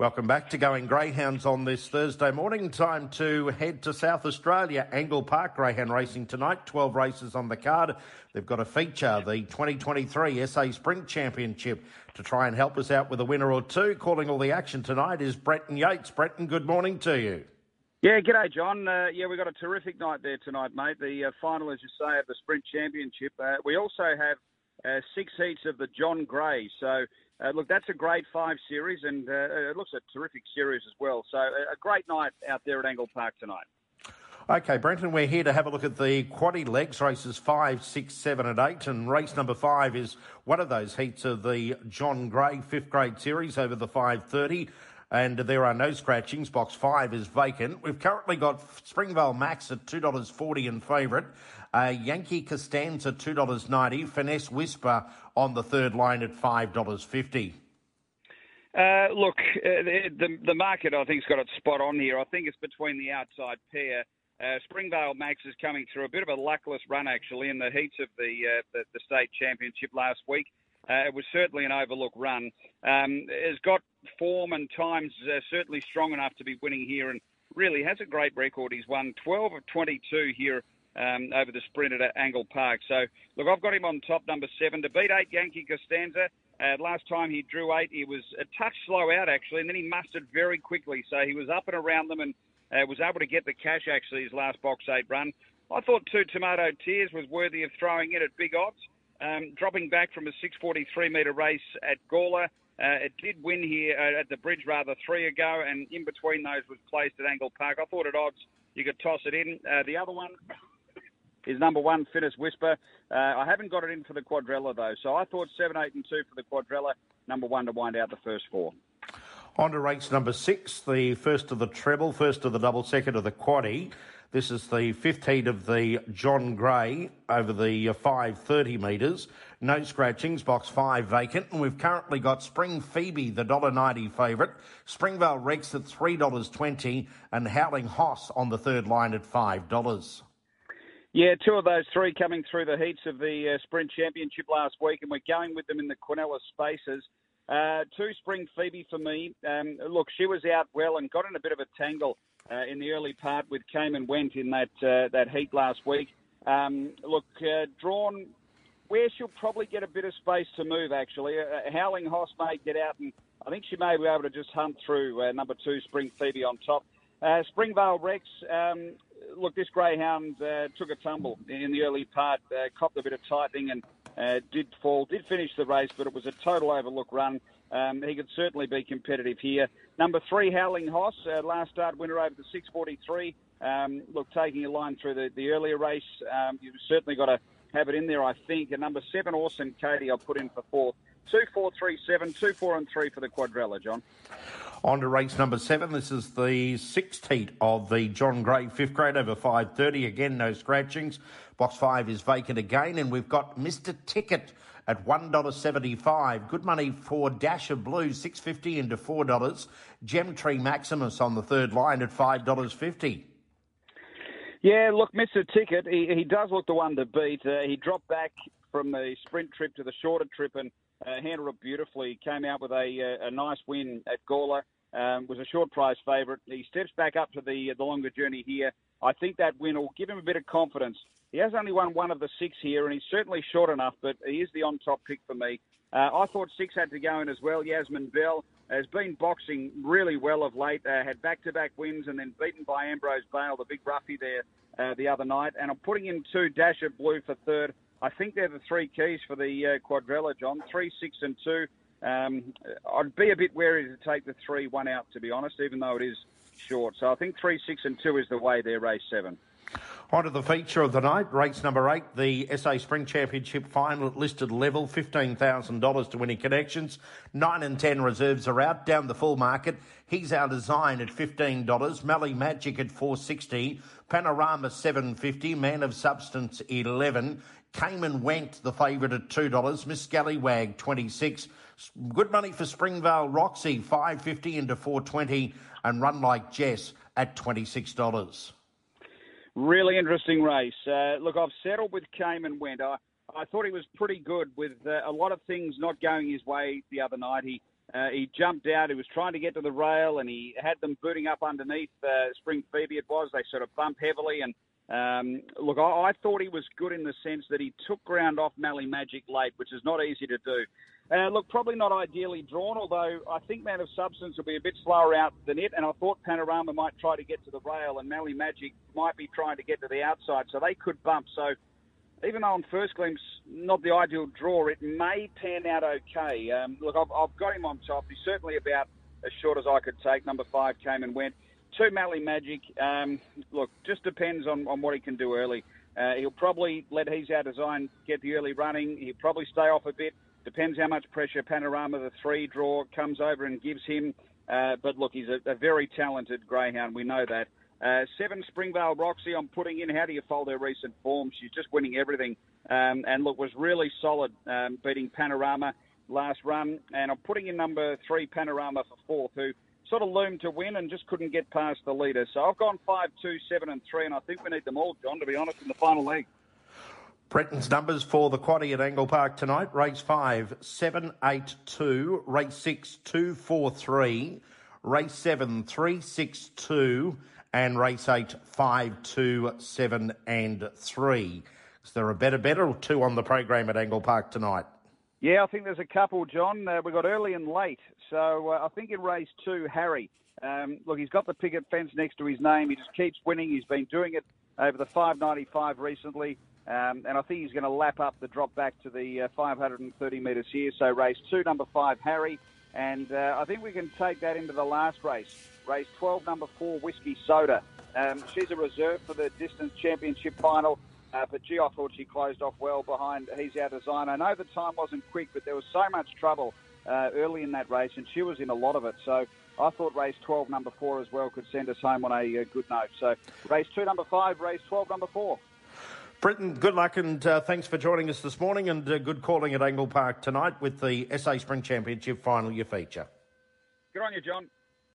Welcome back to Going Greyhounds on this Thursday morning. Time to head to South Australia. Angle Park Greyhound Racing tonight. 12 races on the card. They've got a feature, the 2023 SA Sprint Championship, to try and help us out with a winner or two. Calling all the action tonight is Brenton Yates. Brenton, good morning to you. Yeah, g'day, John. Uh, yeah, we've got a terrific night there tonight, mate. The uh, final, as you say, of the Sprint Championship. Uh, we also have uh, six heats of the John Gray. So uh, look, that's a great five series, and uh, it looks a terrific series as well. So, a great night out there at Angle Park tonight. Okay, Brenton, we're here to have a look at the quaddy legs, races five, six, seven, and eight. And race number five is one of those heats of the John Gray fifth grade series over the 530 and there are no scratchings. Box five is vacant. We've currently got Springvale Max at $2.40 in favourite. Uh, Yankee Costanza $2.90. Finesse Whisper on the third line at $5.50. Uh, look, uh, the, the market I think has got it spot on here. I think it's between the outside pair. Uh, Springvale Max is coming through a bit of a luckless run actually in the heats of the uh, the, the, state championship last week. Uh, it was certainly an overlook run. Um, has got form and times uh, certainly strong enough to be winning here, and really has a great record. He's won 12 of 22 here um, over the sprint at Angle Park. So, look, I've got him on top, number seven. To beat eight, Yankee Costanza. Uh, last time he drew eight, he was a touch slow out, actually, and then he mustered very quickly. So he was up and around them and uh, was able to get the cash, actually, his last box eight run. I thought two Tomato Tears was worthy of throwing in at big odds. Um, dropping back from a 643 metre race at Gawler. Uh, it did win here uh, at the bridge rather three ago, and in between those was placed at Angle Park. I thought at odds you could toss it in. Uh, the other one, is number one, Finesse Whisper. Uh, I haven't got it in for the quadrella, though. So I thought 7, 8, and 2 for the quadrella, number one to wind out the first four. On to race number six, the first of the treble, first of the double, second of the quaddy. This is the fifth heat of the John Gray over the uh, 530 metres. No scratchings, box five vacant. And we've currently got Spring Phoebe, the $1.90 favourite, Springvale Rex at $3.20, and Howling Hoss on the third line at $5. Yeah, two of those three coming through the heats of the uh, Sprint Championship last week, and we're going with them in the Quinella Spaces. Uh, two Spring Phoebe for me. Um, look, she was out well and got in a bit of a tangle uh, in the early part with Cayman Went in that uh, that heat last week. Um, look, uh, drawn where she'll probably get a bit of space to move. Actually, uh, Howling Hoss may get out, and I think she may be able to just hunt through number two Spring Phoebe on top. Springvale Rex. Um, look, this greyhound uh, took a tumble in the early part, uh, copped a bit of tightening, and uh, did fall. Did finish the race, but it was a total overlook run. Um, he could certainly be competitive here. Number three, Howling Hoss, uh, last start winner over the 643. Um, look, taking a line through the, the earlier race, um, you've certainly got to have it in there, I think. And number seven, Orson Katie, I'll put in for fourth. Two, four, three, seven, two, four, and three for the quadrella, John. On to race number seven. This is the sixth heat of the John Gray fifth grade over 530. Again, no scratchings. Box five is vacant again, and we've got Mr. Ticket at $1.75. Good money for Dash of Blue, six fifty into $4. Gem Tree Maximus on the third line at $5.50. Yeah, look, Mr. Ticket, he, he does look the one to beat. Uh, he dropped back from the sprint trip to the shorter trip and uh, handled it beautifully. Came out with a, uh, a nice win at Gawler. Um, was a short price favourite. He steps back up to the the longer journey here. I think that win will give him a bit of confidence. He has only won one of the six here, and he's certainly short enough, but he is the on top pick for me. Uh, I thought six had to go in as well. Yasmin Bell has been boxing really well of late. Uh, had back to back wins and then beaten by Ambrose Bale, the big roughie there uh, the other night. And I'm putting in two Dash of Blue for third. I think they're the three keys for the uh, quadrella, John. Three, six, and two. Um, I'd be a bit wary to take the three, one out, to be honest, even though it is short. So I think three, six, and two is the way there, race seven. On to the feature of the night, race number eight, the SA Sprint Championship final at listed level, $15,000 to winning connections. Nine and 10 reserves are out, down the full market. He's our design at $15, Mally Magic at 460 Panorama 750 Man of Substance 11 Cayman Went, the favourite at $2. Miss Scallywag, 26 Good money for Springvale Roxy, 550 into 420 and Run Like Jess at $26. Really interesting race. Uh, look, I've settled with Cayman Went. I, I thought he was pretty good with uh, a lot of things not going his way the other night. He Uh, he jumped out. He was trying to get to the rail, and he had them booting up underneath uh, Spring Phoebe. It was they sort of bump heavily, and um, look, I, I, thought he was good in the sense that he took ground off Mally Magic late, which is not easy to do. Uh, look, probably not ideally drawn, although I think Man of Substance will be a bit slower out than it, and I thought Panorama might try to get to the rail, and Mally Magic might be trying to get to the outside, so they could bump. So even though on first glimpse not the ideal draw, it may pan out okay. Um, look, I've, I've, got him on top. He's certainly about as short as I could take. Number five Cayman Went. Two Mally Magic. Um, look, just depends on, on what he can do early. Uh, he'll probably let He's Our Design get the early running. He'll probably stay off a bit. Depends how much pressure Panorama, the three draw, comes over and gives him. Uh, but look, he's a, a very talented greyhound. We know that. Uh, seven Springvale Roxy, I'm putting in. How do you fold her recent form? She's just winning everything. Um, and look, was really solid, um, beating Panorama last run. And I'm putting in number three, Panorama, for fourth, who sort of loomed to win and just couldn't get past the leader. So I've gone five, two, seven, and three. And I think we need them all, John, to be honest, in the final leg. Brenton's numbers for the quaddy at Angle Park tonight. Race five, seven, eight, two. Race six, two, four, three. Race seven, three, six, two and race eight, five, two, seven, and three. Is there a better bet or two on the program at Angle Park tonight? Yeah, I think there's a couple, John. Uh, we got early and late. So uh, I think in race two, Harry. Um, look, he's got the picket fence next to his name. He just keeps winning. He's been doing it over the 595 recently. Um, and I think he's going to lap up the drop back to the uh, 530 metres here. So race two, number five, Harry. And uh, I think we can take that into the last race. Race 12, number four, Whiskey Soda. Um, she's a reserve for the distance championship final. Uh, but gee, I thought she closed off well behind He's Our Design. I know the time wasn't quick, but there was so much trouble uh, early in that race, and she was in a lot of it. So I thought race 12, number four, as well, could send us home on a, uh, good note. So race two, number five, race 12, number four. Brenton, good luck and uh, thanks for joining us this morning and uh, good calling at Angle Park tonight with the SA Sprint Championship final you feature. Good on you, John.